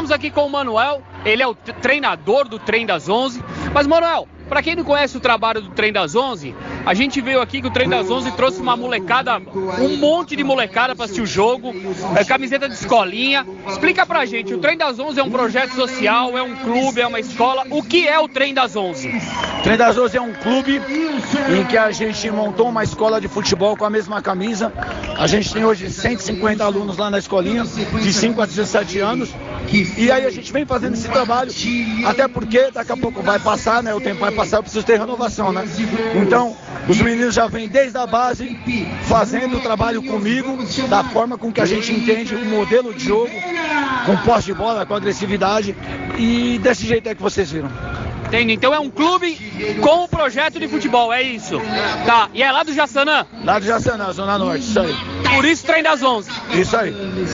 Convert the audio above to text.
Estamos aqui com o Manuel, ele é o treinador do Trem das Onze. Mas, Manuel, para quem não conhece o trabalho do Trem das Onze, a gente veio aqui que o Trem das Onze trouxe uma molecada, um monte de molecada para assistir o jogo, é, camiseta de escolinha. Explica pra gente, o Trem das Onze é um projeto social, é um clube, é uma escola. O que é o Trem das Onze? O Trem das Onze é um clube em que a gente montou uma escola de futebol com a mesma camisa. A gente tem hoje 150 alunos lá na escolinha, de 5 a 17 anos. E aí a gente vem fazendo esse trabalho, até porque daqui a pouco vai passar, né? O tempo vai passar, eu preciso ter renovação, né? Então, os meninos já vêm desde a base fazendo o trabalho comigo, da forma com que a gente entende o modelo de jogo, com posse de bola, com agressividade, e desse jeito é que vocês viram. Entende? Então é um clube com o projeto de futebol, é isso. Tá, e é lá do Jaçanã? Lá do Jaçanã, Zona Norte, isso aí. Por isso trem das 11. Isso aí.